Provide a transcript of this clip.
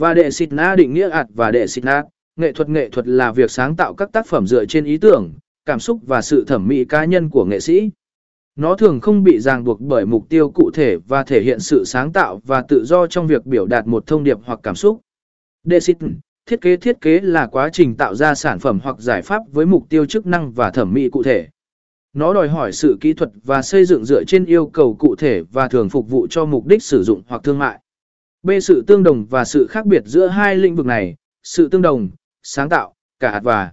Và đệ xịt na định nghĩa ạt và đệ xịt na, nghệ thuật nghệ thuật là việc sáng tạo các tác phẩm dựa trên ý tưởng, cảm xúc và sự thẩm mỹ cá nhân của nghệ sĩ. Nó thường không bị ràng buộc bởi mục tiêu cụ thể và thể hiện sự sáng tạo và tự do trong việc biểu đạt một thông điệp hoặc cảm xúc. Desit, thiết kế thiết kế là quá trình tạo ra sản phẩm hoặc giải pháp với mục tiêu chức năng và thẩm mỹ cụ thể. Nó đòi hỏi sự kỹ thuật và xây dựng dựa trên yêu cầu cụ thể và thường phục vụ cho mục đích sử dụng hoặc thương mại. B. Sự tương đồng và sự khác biệt giữa hai lĩnh vực này, sự tương đồng, sáng tạo, cả hạt và